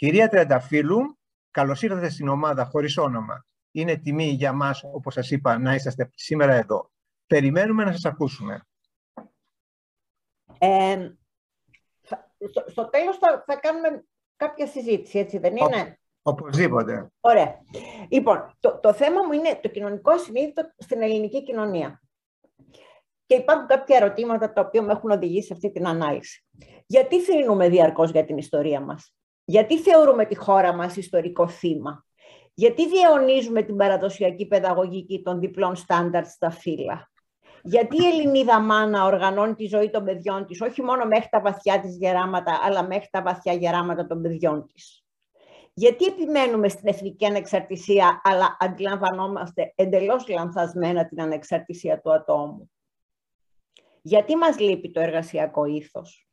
Κυρία Τρενταφύλου, καλώς ήρθατε στην ομάδα χωρίς όνομα. Είναι τιμή για μας, όπως σας είπα, να είσαστε σήμερα εδώ. Περιμένουμε να σας ακούσουμε. Ε, στο, στο τέλος θα, θα κάνουμε κάποια συζήτηση, έτσι δεν είναι; Οπωσδήποτε. Ωραία. Λοιπόν, το, το θέμα μου είναι το κοινωνικό ασυνείδητο στην ελληνική κοινωνία. Και υπάρχουν κάποια ερωτήματα τα οποία με έχουν οδηγήσει σε αυτή την ανάλυση. Γιατί θρυνούμε διαρκώς για την ιστορία μας; Γιατί θεωρούμε τη χώρα μας ιστορικό θύμα; Γιατί διαιωνίζουμε την παραδοσιακή παιδαγωγική των διπλών στάνταρτ στα φύλλα; Γιατί η Ελληνίδα μάνα οργανώνει τη ζωή των παιδιών της, όχι μόνο μέχρι τα βαθιά της γεράματα, αλλά μέχρι τα βαθιά γεράματα των παιδιών της; Γιατί επιμένουμε στην εθνική ανεξαρτησία, αλλά αντιλαμβανόμαστε εντελώς λανθασμένα την ανεξαρτησία του ατόμου; Γιατί μας λείπει το εργασιακό ήθος;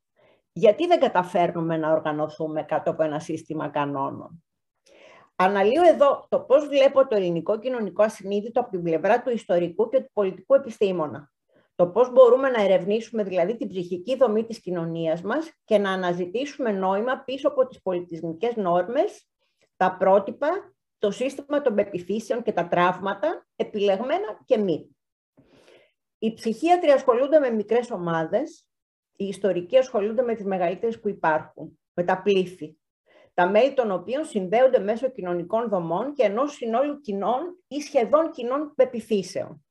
Γιατί δεν καταφέρνουμε να οργανωθούμε κάτω από ένα σύστημα κανόνων; Αναλύω εδώ το πώς βλέπω το ελληνικό κοινωνικό ασυνείδητο από την πλευρά του ιστορικού και του πολιτικού επιστήμονα. Το πώς μπορούμε να ερευνήσουμε δηλαδή την ψυχική δομή της κοινωνίας μας και να αναζητήσουμε νόημα πίσω από τις πολιτισμικές νόρμες, τα πρότυπα, το σύστημα των πεπιθήσεων και τα τραύματα, επιλεγμένα και μη. Οι ψυχίατροι ασχολούνται με μικρές ομάδες, οι ιστορικοί ασχολούνται με τις μεγαλύτερες που υπάρχουν, με τα πλήθη, τα μέλη των οποίων συνδέονται μέσω κοινωνικών δομών και ενός συνόλου κοινών ή σχεδόν κοινών πεπιθήσεων.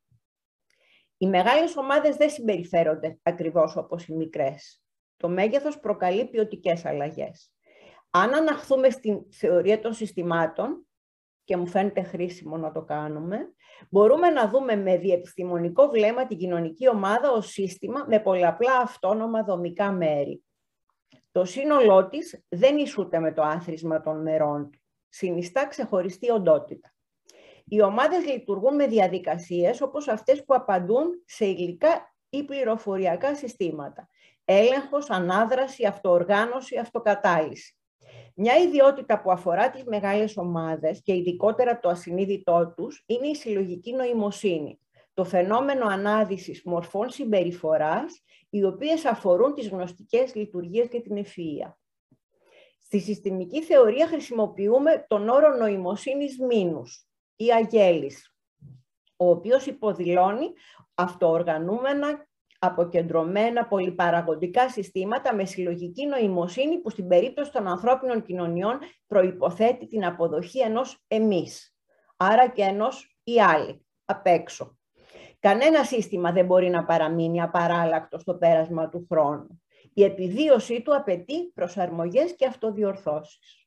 Οι μεγάλες ομάδες δεν συμπεριφέρονται ακριβώς όπως οι μικρές. Το μέγεθος προκαλεί ποιοτικές αλλαγές. Αν αναχθούμε στην θεωρία των συστημάτων, και μου φαίνεται χρήσιμο να το κάνουμε, μπορούμε να δούμε με διεπιστημονικό βλέμμα την κοινωνική ομάδα ως σύστημα με πολλαπλά αυτόνομα δομικά μέρη. Το σύνολό της δεν ισούται με το άθροισμα των μερών του. Συνιστά ξεχωριστή οντότητα. Οι ομάδες λειτουργούν με διαδικασίες όπως αυτές που απαντούν σε υλικά ή πληροφοριακά συστήματα. Έλεγχος, ανάδραση, αυτοοργάνωση, αυτοκατάλυση. Μια ιδιότητα που αφορά τις μεγάλες ομάδες και ειδικότερα το ασυνείδητό τους είναι η συλλογική νοημοσύνη, το φαινόμενο ανάδυσης μορφών συμπεριφοράς, οι οποίες αφορούν τις γνωστικές λειτουργίες και την ευφυΐα. Στη συστημική θεωρία χρησιμοποιούμε τον όρο νοημοσύνης μήνους ή αγέλης, ο οποίος υποδηλώνει αυτοοργανούμενα αποκεντρωμένα πολυπαραγωγικά συστήματα με συλλογική νοημοσύνη που στην περίπτωση των ανθρώπινων κοινωνιών προϋποθέτει την αποδοχή ενός εμείς, άρα και ενός ή άλλοι, απ' έξω. Κανένα σύστημα δεν μπορεί να παραμείνει απαράλλακτο στο πέρασμα του χρόνου. Η επιβίωσή του απαιτεί προσαρμογές και αυτοδιορθώσεις.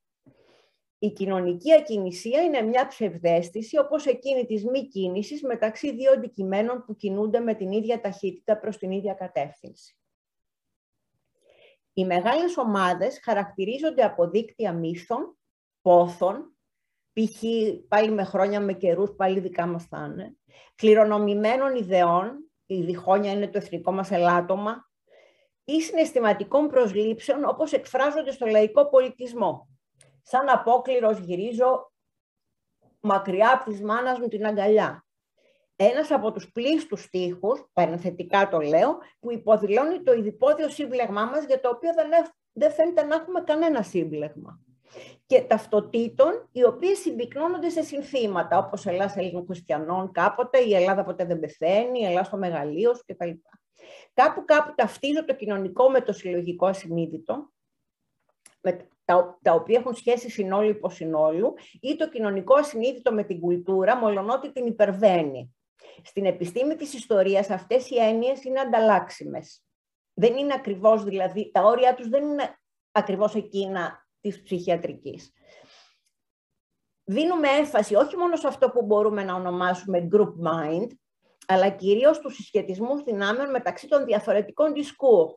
Η κοινωνική ακινησία είναι μια ψευδέστηση όπως εκείνη της μη κίνησης μεταξύ δύο αντικειμένων που κινούνται με την ίδια ταχύτητα προς την ίδια κατεύθυνση. Οι μεγάλες ομάδες χαρακτηρίζονται από δίκτυα μύθων, πόθων, π.χ. πάλι με χρόνια με καιρούς, πάλι δικά μας θα είναι, κληρονομημένων ιδεών, η διχόνια είναι το εθνικό μας ελάττωμα, ή συναισθηματικών προσλήψεων όπως εκφράζονται στο λαϊκό πολιτισμό, σαν απόκληρος γυρίζω μακριά από της μάνας μου την αγκαλιά. Ένας από τους πλήστους στίχους, παρενθετικά το λέω, που υποδηλώνει το ειδipόδιο σύμπλεγμά μας, για το οποίο δεν, δεν φαίνεται να έχουμε κανένα σύμπλεγμα. Και ταυτοτήτων, οι οποίες συμπυκνώνονται σε συνθήματα, όπως Ελλάς Ελλήνων Χριστιανών κάποτε, η Ελλάδα ποτέ δεν πεθαίνει, η Ελλάδα στο μεγαλείος κτλ. Κάπου κάπου ταυτίζω το κοινωνικό με το συλλογικό ασυνείδητο, με τα, τα οποία έχουν σχέση συνόλου υποσυνόλου ή το κοινωνικό ασυνείδητο με την κουλτούρα, μολονότι την υπερβαίνει. Στην επιστήμη της ιστορίας αυτές οι έννοιες είναι ανταλλάξιμες. Δεν είναι ακριβώς, δηλαδή, τα όρια τους δεν είναι ακριβώς εκείνα της ψυχιατρικής. Δίνουμε έμφαση όχι μόνο σε αυτό που μπορούμε να ονομάσουμε group mind, αλλά κυρίως στους συσχετισμούς δυνάμεων μεταξύ των διαφορετικών δισκούρ,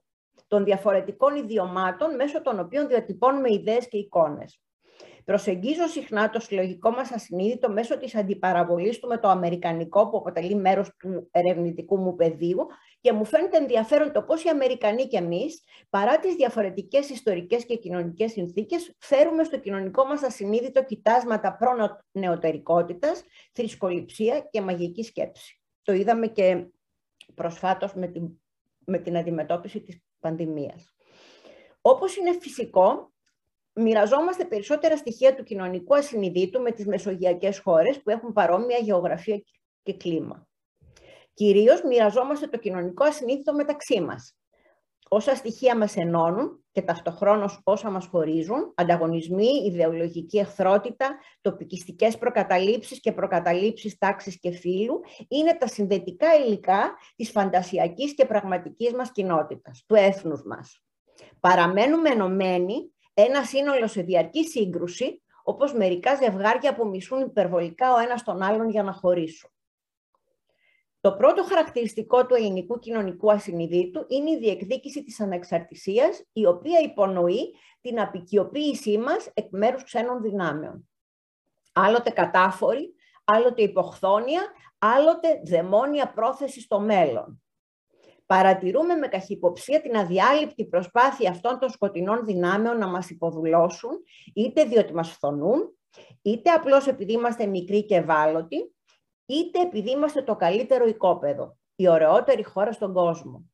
των διαφορετικών ιδιωμάτων μέσω των οποίων διατυπώνουμε ιδέες και εικόνες. Προσεγγίζω συχνά το συλλογικό μας ασυνείδητο μέσω της αντιπαραβολής του με το αμερικανικό που αποτελεί μέρος του ερευνητικού μου πεδίου και μου φαίνεται ενδιαφέρον το πώς οι Αμερικανοί και εμείς, παρά τις διαφορετικές ιστορικές και κοινωνικές συνθήκες, φέρουμε στο κοινωνικό μας ασυνείδητο κοιτάσματα προνεωτερικότητας, θρησκοληψία και μαγική σκέψη. Το είδαμε και προσφάτως με την, με την αντιμετώπιση της πανδημίας. Όπως είναι φυσικό, μοιραζόμαστε περισσότερα στοιχεία του κοινωνικού ασυνειδήτου με τις μεσογειακές χώρες που έχουν παρόμοια γεωγραφία και κλίμα. Κυρίως μοιραζόμαστε το κοινωνικό ασυνείδητο μεταξύ μας. Όσα στοιχεία μας ενώνουν και ταυτοχρόνως όσα μας χωρίζουν, ανταγωνισμοί, ιδεολογική εχθρότητα, τοπικιστικές προκαταλήψεις και προκαταλήψεις τάξης και φύλου, είναι τα συνδετικά υλικά της φαντασιακής και πραγματικής μας κοινότητας, του έθνους μας. Παραμένουμε ενωμένοι ένα σύνολο σε διαρκή σύγκρουση, όπως μερικά ζευγάρια που μισούν υπερβολικά ο ένας τον άλλον για να χωρίσουν. Το πρώτο χαρακτηριστικό του ελληνικού κοινωνικού ασυνειδήτου είναι η διεκδίκηση της ανεξαρτησίας, η οποία υπονοεί την απεικιοποίησή μας εκ μέρους ξένων δυνάμεων. Άλλοτε κατάφορη, άλλοτε υποχθόνια, άλλοτε δαιμόνια πρόθεση στο μέλλον. Παρατηρούμε με καχυποψία την αδιάλειπτη προσπάθεια αυτών των σκοτεινών δυνάμεων να μας υποδουλώσουν, είτε διότι μας φθονούν, είτε απλώς επειδή είμαστε μικροί και ευάλωτοι, είτε επειδή είμαστε το καλύτερο οικόπεδο, η ωραιότερη χώρα στον κόσμο.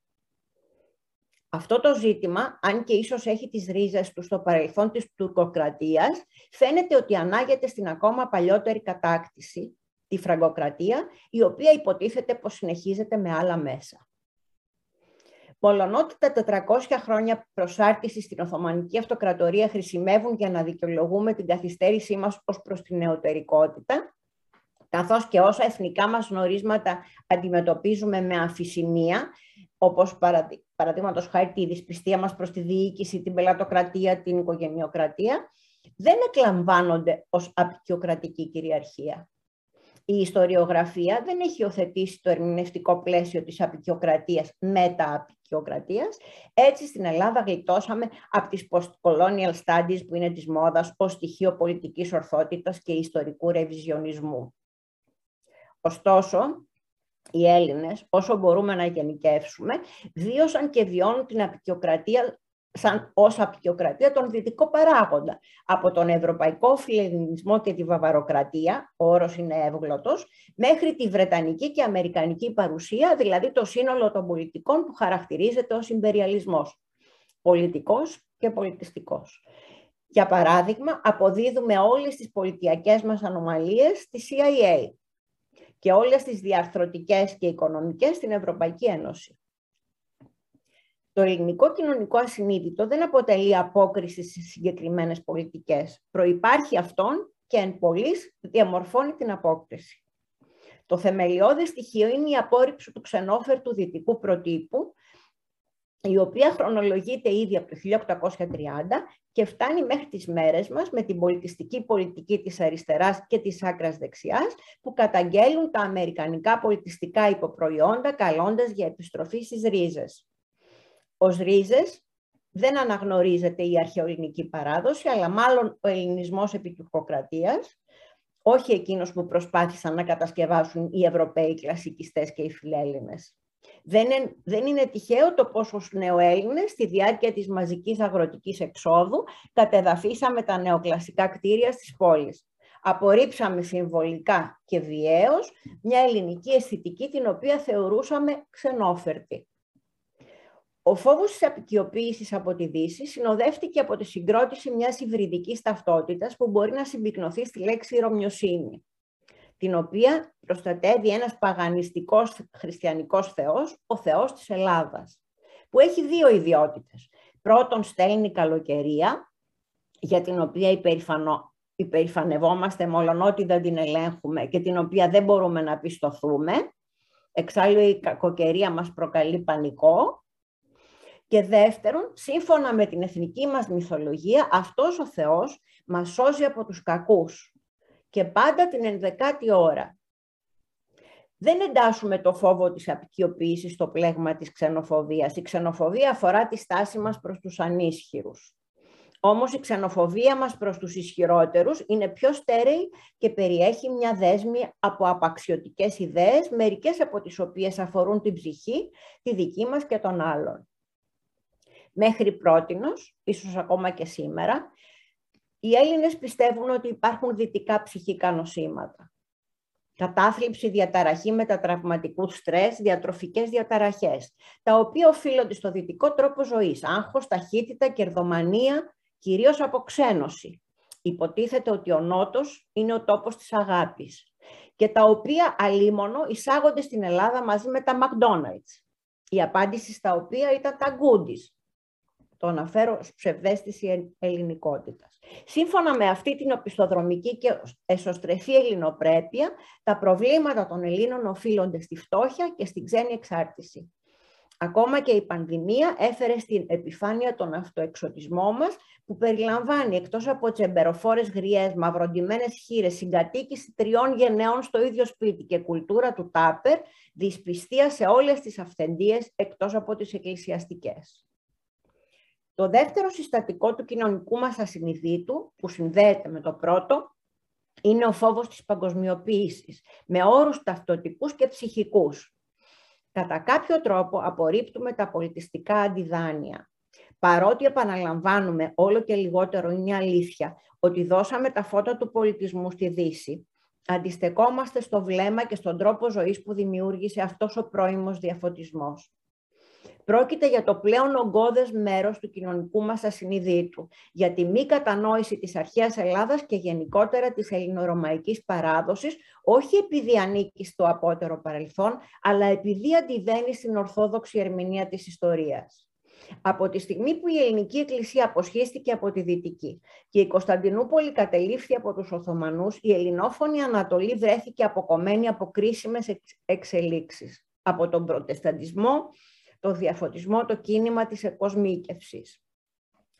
Αυτό το ζήτημα, αν και ίσως έχει τις ρίζες του στο παρελθόν της τουρκοκρατίας, φαίνεται ότι ανάγεται στην ακόμα παλιότερη κατάκτηση, τη φραγκοκρατία, η οποία υποτίθεται πως συνεχίζεται με άλλα μέσα. Μολονότι τα 400 χρόνια προσάρτηση στην Οθωμανική Αυτοκρατορία χρησιμεύουν για να δικαιολογούμε την καθυστέρησή μας ως προς την νεωτερικότητα, καθώς και όσα εθνικά μας γνωρίσματα αντιμετωπίζουμε με αμφισημία, όπως παραδείγματος χάρη τη δυσπιστία μας προς τη διοίκηση, την πελατοκρατία, την οικογενειοκρατία, δεν εκλαμβάνονται ως απεικιοκρατική κυριαρχία. Η ιστοριογραφία δεν έχει οθετήσει το ερμηνευτικό πλαίσιο της απεικιοκρατίας μετα-απεικιοκρατίας. Έτσι στην Ελλάδα γλιτώσαμε από τις post-colonial studies που είναι της μόδας ως στοιχείο πολιτικής ορθότητας και ιστορικού ρεβιζιονισμού. Ωστόσο, οι Έλληνες, όσο μπορούμε να γενικεύσουμε, βίωσαν και βιώνουν την απεικιοκρατία σαν ως απεικιοκρατία τον δυτικό παράγοντα. Από τον ευρωπαϊκό φιλελληνισμό και τη βαβαροκρατία, ο όρος είναι εύγλωτος, μέχρι τη βρετανική και αμερικανική παρουσία, δηλαδή το σύνολο των πολιτικών που χαρακτηρίζεται ως υπεριαλισμός. Πολιτικός και πολιτιστικός. Για παράδειγμα, αποδίδουμε όλες τις πολιτιακές μας ανομαλίες στη CIA, και όλες τις διαρθρωτικές και οικονομικές στην Ευρωπαϊκή Ένωση. Το ελληνικό κοινωνικό ασυνείδητο δεν αποτελεί απόκριση στις συγκεκριμένες πολιτικές. Προϋπάρχει αυτόν και εν πολλής διαμορφώνει την απόκριση. Το θεμελιώδες στοιχείο είναι η απόρριψη του ξενόφερτου δυτικού προτύπου η οποία χρονολογείται ήδη από το 1830 και φτάνει μέχρι τις μέρες μας με την πολιτιστική πολιτική της αριστεράς και της άκρας δεξιάς που καταγγέλουν τα αμερικανικά πολιτιστικά υποπροϊόντα καλώντας για επιστροφή στις ρίζες. Ως ρίζες δεν αναγνωρίζεται η αρχαιοελληνική παράδοση, αλλά μάλλον ο ελληνισμός επιτυχοκρατίας, όχι εκείνος που προσπάθησαν να κατασκευάσουν οι Ευρωπαίοι κλασικιστές και οι φιλέλληνες. Δεν είναι, δεν είναι τυχαίο το πόσο νεοέλληνες στη διάρκεια της μαζικής αγροτικής εξόδου κατεδαφίσαμε τα νεοκλασικά κτίρια στις πόλεις. Απορρίψαμε συμβολικά και βιαίως μια ελληνική αισθητική την οποία θεωρούσαμε ξενόφερτη. Ο φόβος της απεικιοποίησης από τη Δύση συνοδεύτηκε από τη συγκρότηση μιας υβριδικής ταυτότητας που μπορεί να συμπυκνωθεί στη λέξη ρωμιοσύνη την οποία προστατεύει ένας παγανιστικός χριστιανικός θεός, ο θεός της Ελλάδας, που έχει δύο ιδιότητες. Πρώτον, στέλνει καλοκαιρία, για την οποία υπερηφανο... υπερηφανευόμαστε μόλον ότι δεν την ελέγχουμε και την οποία δεν μπορούμε να πιστοθούμε. Εξάλλου η κακοκαιρία μας προκαλεί πανικό. Και δεύτερον, σύμφωνα με την εθνική μας μυθολογία, αυτός ο Θεός μας σώζει από τους κακούς και πάντα την ενδεκάτη ώρα. Δεν εντάσσουμε το φόβο της απεικιοποίησης στο πλέγμα της ξενοφοβίας. Η ξενοφοβία αφορά τη στάση μας προς τους ανίσχυρους. Όμως η ξενοφοβία μας προς τους ισχυρότερους είναι πιο στέρεη και περιέχει μια δέσμη από απαξιωτικές ιδέες, μερικές από τις οποίες αφορούν την ψυχή, τη δική μας και των άλλων. Μέχρι πρότινος, ίσως ακόμα και σήμερα, οι Έλληνες πιστεύουν ότι υπάρχουν δυτικά ψυχικά νοσήματα. Κατάθλιψη, διαταραχή μετατραυματικούς στρες, διατροφικές διαταραχές, τα οποία οφείλονται στο δυτικό τρόπο ζωής, άγχος, ταχύτητα, κερδομανία κυρίως από ξένωση. Υποτίθεται ότι ο Νότος είναι ο τόπος της αγάπης και τα οποία αλίμονο εισάγονται στην Ελλάδα μαζί με τα McDonald's. Η απάντηση στα οποία ήταν τα goodies. Το αναφέρω ψευδέστηση ελληνικότητας. Σύμφωνα με αυτή την οπισθοδρομική και εσωστρεφή ελληνοπρέπεια, τα προβλήματα των Ελλήνων οφείλονται στη φτώχεια και στην ξένη εξάρτηση. Ακόμα και η πανδημία έφερε στην επιφάνεια τον αυτοεξωτισμό μας, που περιλαμβάνει εκτός από τσεμπεροφόρες γριές, μαυροντημένες χείρες, συγκατοίκηση τριών γενναίων στο ίδιο σπίτι και κουλτούρα του τάπερ, δυσπιστία σε όλες τις αυθεντίες εκτός από τις εκκλησιαστικές. Το δεύτερο συστατικό του κοινωνικού μας ασυνειδήτου, που συνδέεται με το πρώτο, είναι ο φόβος της παγκοσμιοποίησης, με όρους ταυτοτικούς και ψυχικούς. Κατά κάποιο τρόπο απορρίπτουμε τα πολιτιστικά αντιδάνεια. Παρότι επαναλαμβάνουμε όλο και λιγότερο είναι αλήθεια ότι δώσαμε τα φώτα του πολιτισμού στη Δύση, αντιστεκόμαστε στο βλέμμα και στον τρόπο ζωής που δημιούργησε αυτός ο πρώιμος διαφωτισμός. Πρόκειται για το πλέον ογκώδες μέρος του κοινωνικού μας ασυνειδήτου, για τη μη κατανόηση της αρχαίας Ελλάδας και γενικότερα της ελληνορωμαϊκής παράδοσης, όχι επειδή ανήκει στο απότερο παρελθόν, αλλά επειδή αντιβαίνει στην ορθόδοξη ερμηνεία της ιστορίας. Από τη στιγμή που η ελληνική εκκλησία αποσχίστηκε από τη δυτική και η Κωνσταντινούπολη κατελήφθη από τους Οθωμανούς, η ελληνόφωνη Ανατολή βρέθηκε αποκομμένη από κρίσιμες εξελίξεις. Από τον προτεσταντισμό το διαφωτισμό, το κίνημα της εκοσμίκευσης.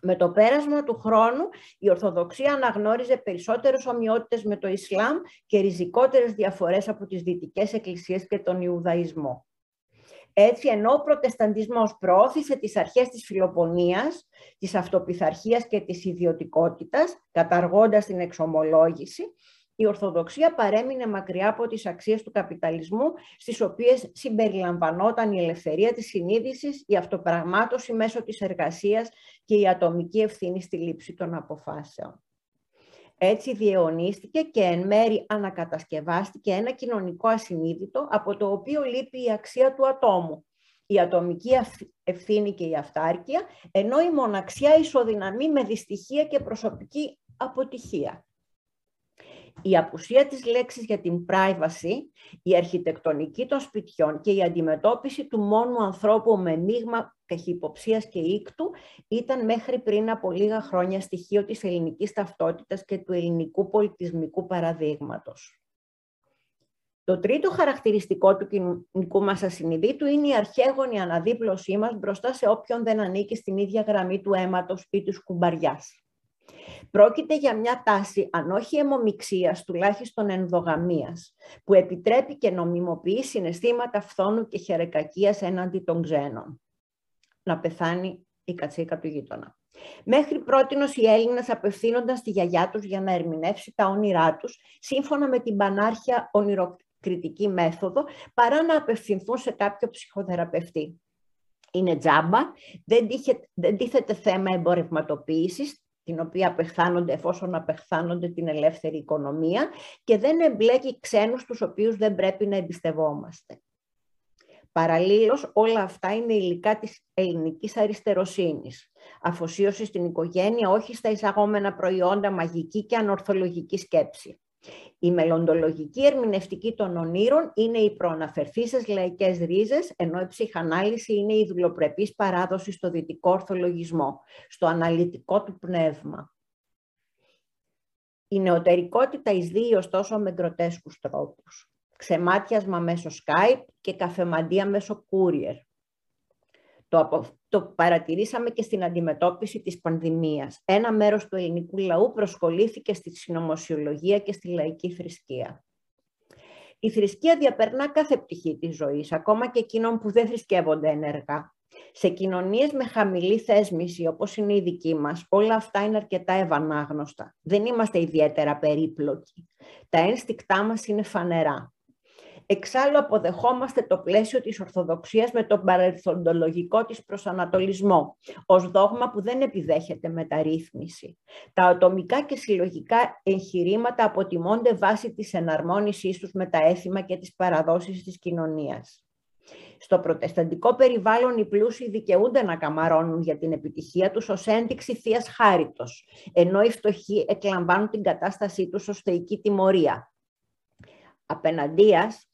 Με το πέρασμα του χρόνου, η Ορθοδοξία αναγνώριζε περισσότερες ομοιότητες με το Ισλάμ και ριζικότερες διαφορές από τις δυτικές εκκλησίες και τον Ιουδαϊσμό. Έτσι, ενώ ο προτεσταντισμός προώθησε τις αρχές της φιλοπονίας, της αυτοπιθαρχίας και της ιδιωτικότητας, καταργώντας την εξομολόγηση, η Ορθοδοξία παρέμεινε μακριά από τις αξίες του καπιταλισμού, στις οποίες συμπεριλαμβανόταν η ελευθερία της συνείδησης, η αυτοπραγμάτωση μέσω της εργασίας και η ατομική ευθύνη στη λήψη των αποφάσεων. Έτσι διαιωνίστηκε και εν μέρη ανακατασκευάστηκε ένα κοινωνικό ασυνείδητο από το οποίο λείπει η αξία του ατόμου, η ατομική ευθύνη και η αυτάρκεια, ενώ η μοναξιά ισοδυναμεί με δυστυχία και προσωπική αποτυχία η απουσία της λέξης για την privacy, η αρχιτεκτονική των σπιτιών και η αντιμετώπιση του μόνου ανθρώπου με μείγμα καχυποψίας και ήκτου ήταν μέχρι πριν από λίγα χρόνια στοιχείο της ελληνικής ταυτότητας και του ελληνικού πολιτισμικού παραδείγματος. Το τρίτο χαρακτηριστικό του κοινωνικού μας ασυνειδήτου είναι η αρχαίγονη αναδίπλωσή μας μπροστά σε όποιον δεν ανήκει στην ίδια γραμμή του αίματος ή του κουμπαριάς. Πρόκειται για μια τάση, αν όχι αιμομιξίας, τουλάχιστον ενδογαμίας, που επιτρέπει και νομιμοποιεί συναισθήματα φθόνου και χερεκακίας έναντι των ξένων. Να πεθάνει η κατσίκα του γείτονα. Μέχρι πρότινος οι Έλληνες απευθύνονταν στη γιαγιά τους για να ερμηνεύσει τα όνειρά τους, σύμφωνα με την πανάρχια ονειροκριτική μέθοδο, παρά να απευθυνθούν σε κάποιο ψυχοθεραπευτή. Είναι τζάμπα, δεν, δεν τίθεται θέμα εμπορευματοποίησης, την οποία απεχθάνονται εφόσον απεχθάνονται την ελεύθερη οικονομία και δεν εμπλέκει ξένους τους οποίους δεν πρέπει να εμπιστευόμαστε. Παραλλήλως, όλα αυτά είναι υλικά της ελληνικής αριστεροσύνης. Αφοσίωση στην οικογένεια, όχι στα εισαγόμενα προϊόντα, μαγική και ανορθολογική σκέψη. Η μελλοντολογική ερμηνευτική των ονείρων είναι οι προαναφερθήσεις λαϊκές ρίζες, ενώ η ψυχανάλυση είναι η δουλοπρεπής παράδοση στο δυτικό ορθολογισμό, στο αναλυτικό του πνεύμα. Η νεωτερικότητα εισδύει ωστόσο με γκροτέσκους τρόπους. Ξεμάτιασμα μέσω Skype και καφεμαντία μέσω courier. Το, το παρατηρήσαμε και στην αντιμετώπιση της πανδημίας. Ένα μέρος του ελληνικού λαού προσκολήθηκε στη συνωμοσιολογία και στη λαϊκή θρησκεία. Η θρησκεία διαπερνά κάθε πτυχή της ζωής, ακόμα και εκείνων που δεν θρησκεύονται ενεργά. Σε κοινωνίες με χαμηλή θέσμηση, όπως είναι η δική μας, όλα αυτά είναι αρκετά ευανάγνωστα. Δεν είμαστε ιδιαίτερα περίπλοκοι. Τα ένστικτά μας είναι φανερά. Εξάλλου αποδεχόμαστε το πλαίσιο της Ορθοδοξίας με τον παρελθοντολογικό της προσανατολισμό, ως δόγμα που δεν επιδέχεται μεταρρύθμιση. Τα ατομικά και συλλογικά εγχειρήματα αποτιμώνται βάσει της εναρμόνισής τους με τα έθιμα και τις παραδόσεις της κοινωνίας. Στο προτεσταντικό περιβάλλον οι πλούσιοι δικαιούνται να καμαρώνουν για την επιτυχία τους ως ένδειξη θείας χάριτος, ενώ οι φτωχοί εκλαμβάνουν την κατάστασή τους ως θεϊκή τιμωρία. Απέναντίας,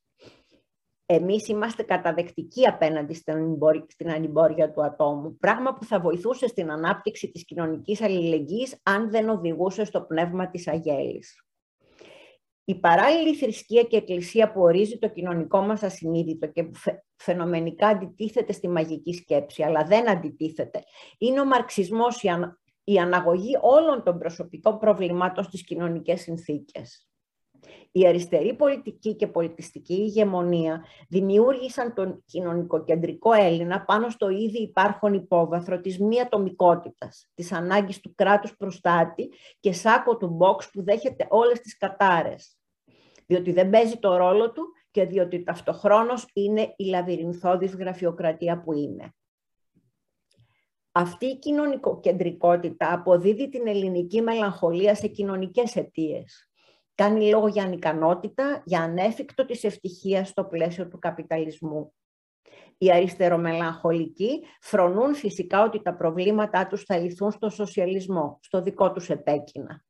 εμείς είμαστε καταδεκτικοί απέναντι στην ανυμπόρια του ατόμου, πράγμα που θα βοηθούσε στην ανάπτυξη της κοινωνικής αλληλεγγύης αν δεν οδηγούσε στο πνεύμα της αγέλης. Η παράλληλη θρησκεία και εκκλησία που ορίζει το κοινωνικό μας ασυνείδητο και που φαινομενικά αντιτίθεται στη μαγική σκέψη, αλλά δεν αντιτίθεται, είναι ο μαρξισμός, η αναγωγή όλων των προσωπικών προβλημάτων στις κοινωνικές συνθήκες. Η αριστερή πολιτική και πολιτιστική ηγεμονία δημιούργησαν τον κοινωνικοκεντρικό Έλληνα πάνω στο ήδη υπάρχον υπόβαθρο της μη ατομικότητας, της ανάγκης του κράτους προστάτη και σάκο του box που δέχεται όλες τις κατάρες. Διότι δεν παίζει το ρόλο του και διότι ταυτοχρόνως είναι η λαβυρινθώδης γραφειοκρατία που είναι. Αυτή η κοινωνικοκεντρικότητα αποδίδει την ελληνική μελαγχολία σε κοινωνικές αιτίες κάνει λόγο για ανικανότητα, για ανέφικτο της ευτυχίας στο πλαίσιο του καπιταλισμού. Οι αριστερομελαγχολικοί φρονούν φυσικά ότι τα προβλήματά τους θα λυθούν στο σοσιαλισμό, στο δικό τους επέκεινα.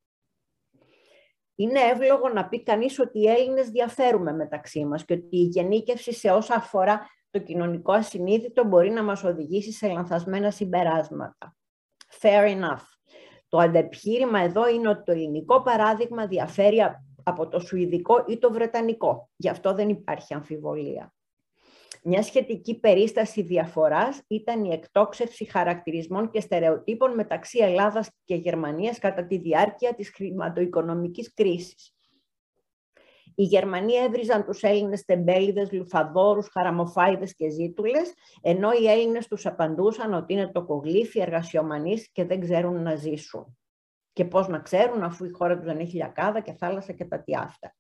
Είναι εύλογο να πει κανείς ότι οι Έλληνες διαφέρουμε μεταξύ μας και ότι η γενίκευση σε όσα αφορά το κοινωνικό ασυνείδητο μπορεί να μας οδηγήσει σε λανθασμένα συμπεράσματα. Fair enough. Το αντεπιχείρημα εδώ είναι ότι το ελληνικό παράδειγμα διαφέρει από το σουηδικό ή το βρετανικό. Γι' αυτό δεν υπάρχει αμφιβολία. Μια σχετική περίσταση διαφοράς ήταν η εκτόξευση χαρακτηρισμών και στερεοτύπων μεταξύ Ελλάδας και Γερμανίας κατά τη διάρκεια της χρηματοοικονομικής κρίσης. Οι Γερμανοί έβριζαν τους Έλληνες τεμπέληδες, λουφαδόρους, χαραμοφάιδες και ζήτουλες, ενώ οι Έλληνες τους απαντούσαν ότι είναι το κογλίφι εργασιομανείς και δεν ξέρουν να ζήσουν. Και πώς να ξέρουν αφού η χώρα τους δεν έχει λιακάδα και θάλασσα και τα τι αυτά.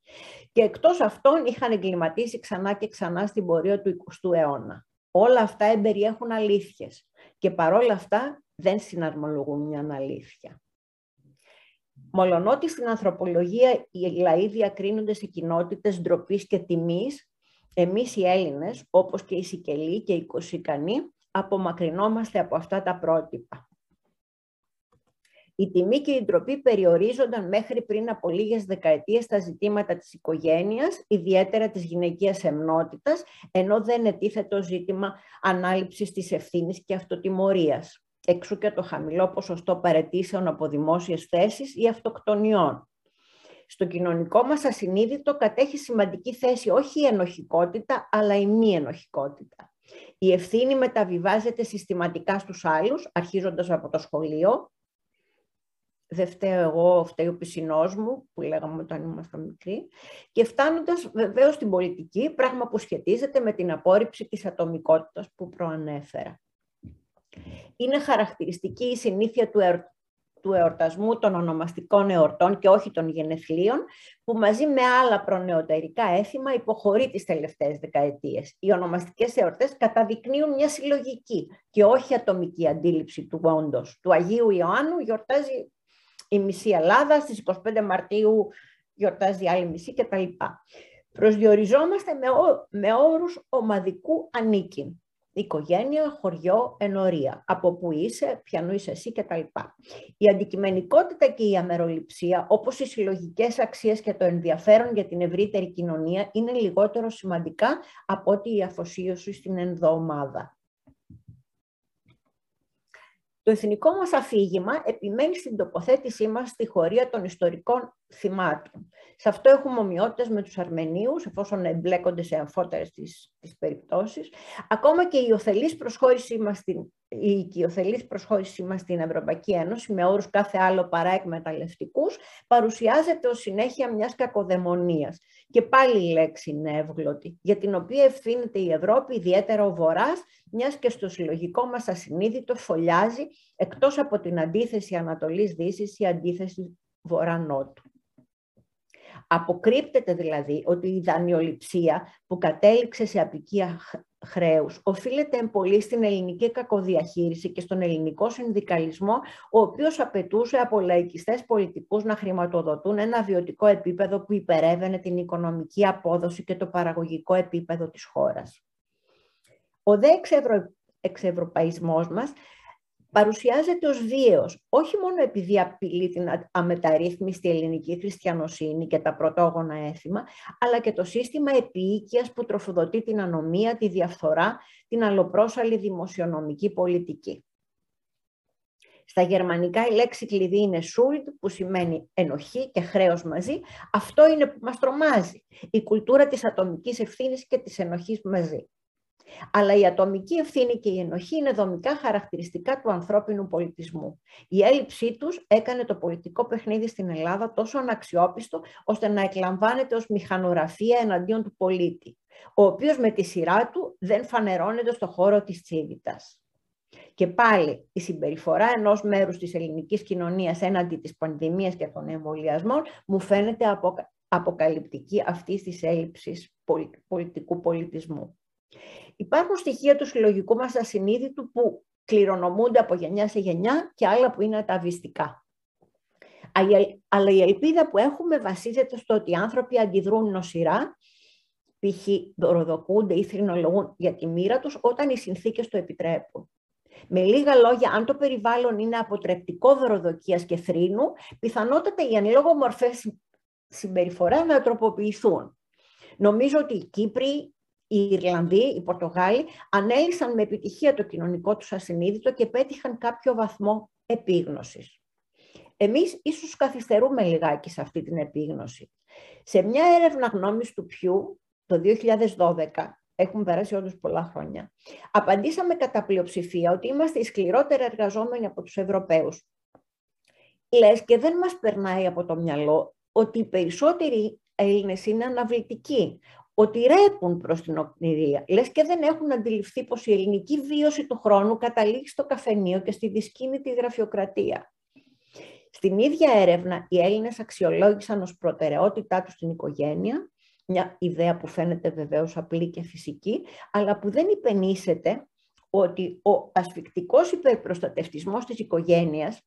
Και εκτός αυτών είχαν εγκληματίσει ξανά και ξανά στην πορεία του 20ου αιώνα. Όλα αυτά εμπεριέχουν αλήθειες και παρόλα αυτά δεν συναρμολογούν μια αλήθεια. Μολονότι στην ανθρωπολογία οι λαοί διακρίνονται σε κοινότητες ντροπής και τιμής, εμείς οι Έλληνες, όπως και οι Σικελοί και οι Κωσικανοί, απομακρυνόμαστε από αυτά τα πρότυπα. Η τιμή και η ντροπή περιορίζονταν μέχρι πριν από λίγες δεκαετίες στα ζητήματα της οικογένειας, ιδιαίτερα της γυναικείας εμνότητας, ενώ δεν ετίθεται το ζήτημα ανάληψης της ευθύνης και αυτοτιμωρίας εξού και το χαμηλό ποσοστό παρετήσεων από δημόσιες θέσεις ή αυτοκτονιών. Στο κοινωνικό μας ασυνείδητο κατέχει σημαντική θέση όχι η ενοχικότητα, αλλά η μη ενοχικότητα. Η ευθύνη μεταβιβάζεται συστηματικά στους άλλους, αρχίζοντας από το σχολείο. Δεν φταίω εγώ, φταίει ο πισινός μου, που λέγαμε όταν ήμασταν μικροί. Και φτάνοντας βεβαίως στην πολιτική, πράγμα που σχετίζεται με την απόρριψη της ατομικότητας που προανέφερα. Είναι χαρακτηριστική η συνήθεια του, του εορτασμού των ονομαστικών εορτών και όχι των γενεθλίων, που μαζί με άλλα προνεωτερικά έθιμα υποχωρεί τις τελευταίες δεκαετίες. Οι ονομαστικές εορτές καταδεικνύουν μια συλλογική και όχι ατομική αντίληψη του όντως. Του Αγίου Ιωάννου γιορτάζει η μισή Ελλάδα, στις 25 Μαρτίου γιορτάζει άλλη μισή κτλ. Προσδιοριζόμαστε με, με όρους ομαδικού ανήκειν οικογένεια, χωριό, ενορία. Από που είσαι, ποιανού είσαι εσύ κτλ. Η αντικειμενικότητα και η αμεροληψία, όπως οι συλλογικές αξίες και το ενδιαφέρον για την ευρύτερη κοινωνία, είναι λιγότερο σημαντικά από ότι η αφοσίωση στην ενδοομάδα. Το εθνικό μας αφήγημα επιμένει στην τοποθέτησή μας στη χωρία των ιστορικών θυμάτων. Σε αυτό έχουμε ομοιότητες με τους Αρμενίους, εφόσον εμπλέκονται σε αμφότερες τις, τις περιπτώσεις. Ακόμα και η οθελής προσχώρησή μας στην, η οικειοθελής προσχώρησή μας στην Ευρωπαϊκή Ένωση, με όρους κάθε άλλο παρά εκμεταλλευτικούς, παρουσιάζεται ως συνέχεια μιας κακοδαιμονίας. Και πάλι η λέξη είναι εύγλωτη, για την οποία ευθύνεται η Ευρώπη, ιδιαίτερα ο Βορράς, μιας και στο συλλογικό μας ασυνείδητο φωλιάζει, εκτός από την αντίθεση Ανατολής-Δύσης, η αντίθεση Βορρά-Νότου. Αποκρύπτεται δηλαδή ότι η δανειοληψία που κατέληξε σε απικία χρέους οφείλεται πολύ στην ελληνική κακοδιαχείριση και στον ελληνικό συνδικαλισμό, ο οποίος απαιτούσε από λαϊκιστές πολιτικούς να χρηματοδοτούν ένα βιωτικό επίπεδο που υπερεύαινε την οικονομική απόδοση και το παραγωγικό επίπεδο της χώρας. Ο δε εξευρω... εξευρωπαϊσμός μας παρουσιάζεται ως βίαιος, όχι μόνο επειδή απειλεί την αμεταρρύθμιστη ελληνική χριστιανοσύνη και τα πρωτόγωνα έθιμα, αλλά και το σύστημα επίοικιας που τροφοδοτεί την ανομία, τη διαφθορά, την αλλοπρόσαλη δημοσιονομική πολιτική. Στα γερμανικά η λέξη κλειδί είναι Schuld, που σημαίνει ενοχή και χρέος μαζί. Αυτό είναι που μας τρομάζει. Η κουλτούρα της ατομικής ευθύνης και της ενοχής μαζί. Αλλά η ατομική ευθύνη και η ενοχή είναι δομικά χαρακτηριστικά του ανθρώπινου πολιτισμού. Η έλλειψή τους έκανε το πολιτικό παιχνίδι στην Ελλάδα τόσο αναξιόπιστο, ώστε να εκλαμβάνεται ως μηχανογραφία εναντίον του πολίτη, ο οποίος με τη σειρά του δεν φανερώνεται στο χώρο της τσίβητας. Και πάλι η συμπεριφορά ενός μέρους της ελληνικής κοινωνίας έναντι της πανδημίας και των εμβολιασμών μου φαίνεται αποκαλυπτική αυτής της έλλειψης πολιτικού πολιτισμού. Υπάρχουν στοιχεία του συλλογικού μας ασυνείδητου που κληρονομούνται από γενιά σε γενιά και άλλα που είναι αταβιστικά. Αλλά η ελπίδα που έχουμε βασίζεται στο ότι οι άνθρωποι αντιδρούν νοσηρά, π.χ. δωροδοκούνται ή θρηνολογούν για τη μοίρα τους όταν οι συνθήκες το επιτρέπουν. Με λίγα λόγια, αν το περιβάλλον είναι αποτρεπτικό δωροδοκίας και θρήνου, πιθανότατα οι εν λόγω μορφές συμπεριφορά να τροποποιηθούν. Νομίζω ότι οι Κύπροι, οι Ιρλανδοί, οι Πορτογάλοι ανέλησαν με επιτυχία το κοινωνικό τους ασυνείδητο και πέτυχαν κάποιο βαθμό επίγνωσης. Εμείς ίσως καθυστερούμε λιγάκι σε αυτή την επίγνωση. Σε μια έρευνα γνώμης του Πιού το 2012 έχουν περάσει όντως πολλά χρόνια. Απαντήσαμε κατά πλειοψηφία ότι είμαστε οι σκληρότερα εργαζόμενοι από τους Ευρωπαίους. Λες και δεν μας περνάει από το μυαλό ότι οι περισσότεροι Έλληνες είναι αναβλητικοί, ότι ρέπουν προς την οκνηρία. Λες και δεν έχουν αντιληφθεί πως η ελληνική βίωση του χρόνου καταλήγει στο καφενείο και στη δυσκίνητη γραφειοκρατία. Στην ίδια έρευνα, οι Έλληνες αξιολόγησαν ως προτεραιότητά τους την οικογένεια, μια ιδέα που φαίνεται βεβαίως απλή και φυσική, αλλά που δεν υπενήσεται ότι ο ασφικτικός υπερπροστατευτισμός της οικογένειας,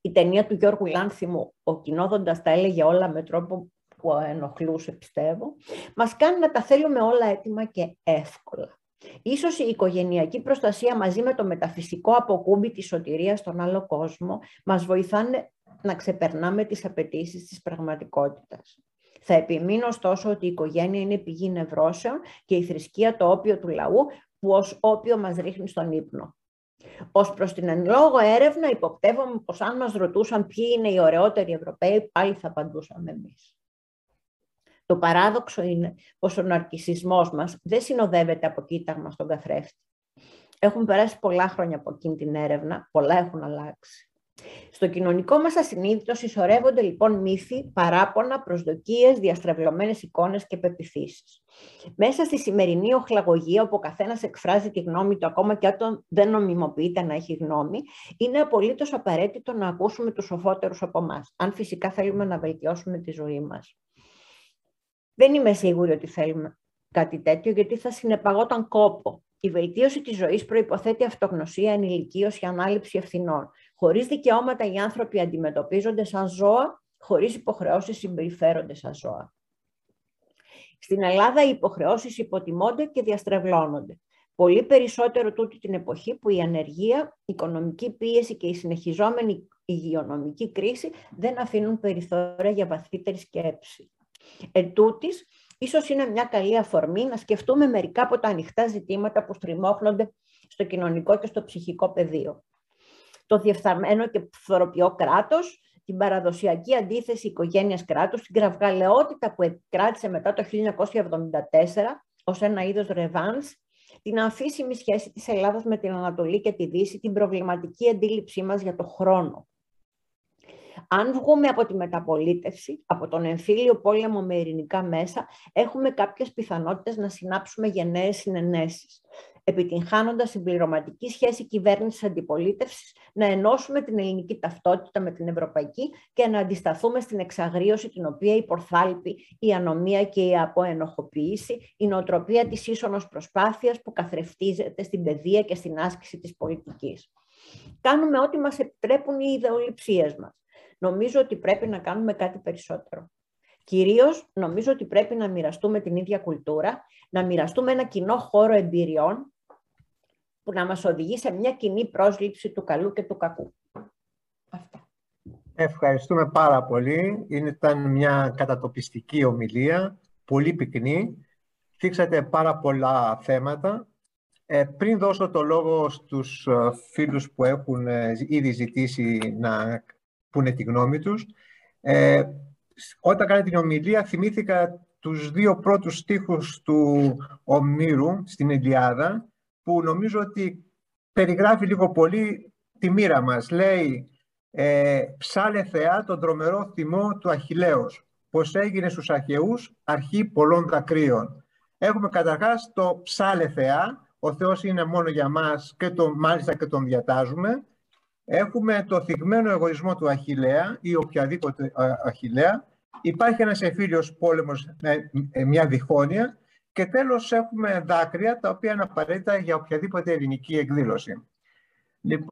η ταινία του Γιώργου Λάνθιμου, ο κοινόδοντας τα έλεγε όλα με τρόπο που ενοχλούσε πιστεύω, μας κάνει να τα θέλουμε όλα έτοιμα και εύκολα. Ίσως η οικογενειακή προστασία μαζί με το μεταφυσικό αποκούμπι της σωτηρίας στον άλλο κόσμο μας βοηθάνε να ξεπερνάμε τις απαιτήσεις της πραγματικότητας. Θα επιμείνω ωστόσο ότι η οικογένεια είναι πηγή νευρώσεων και η θρησκεία το όπιο του λαού που ως όπιο μας ρίχνει στον ύπνο. Ω προς την εν λόγω έρευνα, υποπτεύομαι πως αν μας ρωτούσαν ποιοι είναι οι ωραιότεροι Ευρωπαίοι, πάλι θα απαντούσαμε εμείς. Το παράδοξο είναι πως ο ναρκισισμός μας δεν συνοδεύεται από κοίταγμα στον καθρέφτη. Έχουν περάσει πολλά χρόνια από εκείνη την έρευνα, πολλά έχουν αλλάξει. Στο κοινωνικό μας ασυνείδητος συσσωρεύονται λοιπόν μύθοι, παράπονα, προσδοκίες, διαστρεβλωμένες εικόνες και πεπιθήσεις. Μέσα στη σημερινή οχλαγωγία, όπου ο καθένας εκφράζει τη γνώμη του, ακόμα και όταν δεν νομιμοποιείται να έχει γνώμη, είναι απολύτως απαραίτητο να ακούσουμε τους σοφότερους από εμάς, αν φυσικά θέλουμε να βελτιώσουμε τη ζωή μας. Δεν είμαι σίγουρη ότι θέλουμε κάτι τέτοιο, γιατί θα συνεπαγόταν κόπο. Η βελτίωση της ζωής προϋποθέτει αυτογνωσία, ενηλικίωση, ανάληψη ευθυνών. Χωρίς δικαιώματα οι άνθρωποι αντιμετωπίζονται σαν ζώα, χωρίς υποχρεώσεις συμπεριφέρονται σαν ζώα. Στην Ελλάδα οι υποχρεώσεις υποτιμώνται και διαστρεβλώνονται. Πολύ περισσότερο τούτη την εποχή που η ανεργία, η οικονομική πίεση και η συνεχιζόμενη υγειονομική κρίση δεν αφήνουν περιθώρια για βαθύτερη σκέψη. Εν τούτης, ίσως είναι μια καλή αφορμή να σκεφτούμε μερικά από τα ανοιχτά ζητήματα που στριμώχνονται στο κοινωνικό και στο ψυχικό πεδίο το διεφθαρμένο και φθοροποιό κράτος, την παραδοσιακή αντίθεση οικογένειας κράτους, την κραυγαλαιότητα που επικράτησε μετά το 1974 ως ένα είδος ρεβάνς, την αμφίσιμη σχέση της Ελλάδας με την Ανατολή και τη Δύση, την προβληματική αντίληψή μας για το χρόνο. Αν βγούμε από τη μεταπολίτευση, από τον εμφύλιο πόλεμο με ειρηνικά μέσα, έχουμε κάποιες πιθανότητες να συνάψουμε γενναίες συνενέσεις επιτυγχάνοντας συμπληρωματική σχέση κυβέρνησης αντιπολίτευσης, να ενώσουμε την ελληνική ταυτότητα με την ευρωπαϊκή και να αντισταθούμε στην εξαγρίωση την οποία υπορθάλπει η ανομία και η αποενοχοποίηση, η νοοτροπία της ίσονος προσπάθειας που καθρεφτίζεται στην παιδεία και στην άσκηση της πολιτικής. Κάνουμε ό,τι μας επιτρέπουν οι ιδεολειψίες μας. Νομίζω ότι πρέπει να κάνουμε κάτι περισσότερο. Κυρίως νομίζω ότι πρέπει να μοιραστούμε την ίδια κουλτούρα, να μοιραστούμε ένα κοινό χώρο εμπειριών που να μας οδηγεί σε μια κοινή πρόσληψη του καλού και του κακού. Αυτά. Ευχαριστούμε πάρα πολύ. Ήταν μια κατατοπιστική ομιλία, πολύ πυκνή. Θίξατε πάρα πολλά θέματα. Ε, πριν δώσω το λόγο στους ε, φίλους που έχουν ε, ήδη ζητήσει να πούνε τη γνώμη τους, ε, όταν κάνει την ομιλία θυμήθηκα τους δύο πρώτους στίχους του Ομήρου στην Ελιάδα, που νομίζω ότι περιγράφει λίγο πολύ τη μοίρα μας. Λέει ε, «Ψάλε Θεά τον τρομερό θυμό του Αχιλέως, πως έγινε στους Αχαιούς αρχή πολλών δακρύων». Έχουμε καταρχάς το «Ψάλε Θεά», ο Θεός είναι μόνο για μας και το, μάλιστα και τον διατάζουμε. Έχουμε το θυγμένο εγωισμό του Αχιλέα ή οποιαδήποτε ε, Αχιλέα. Υπάρχει ένας εμφύλιος πόλεμος με μια διχόνοια και τέλος έχουμε δάκρυα τα οποία είναι απαραίτητα για οποιαδήποτε ελληνική εκδήλωση. Λοιπόν,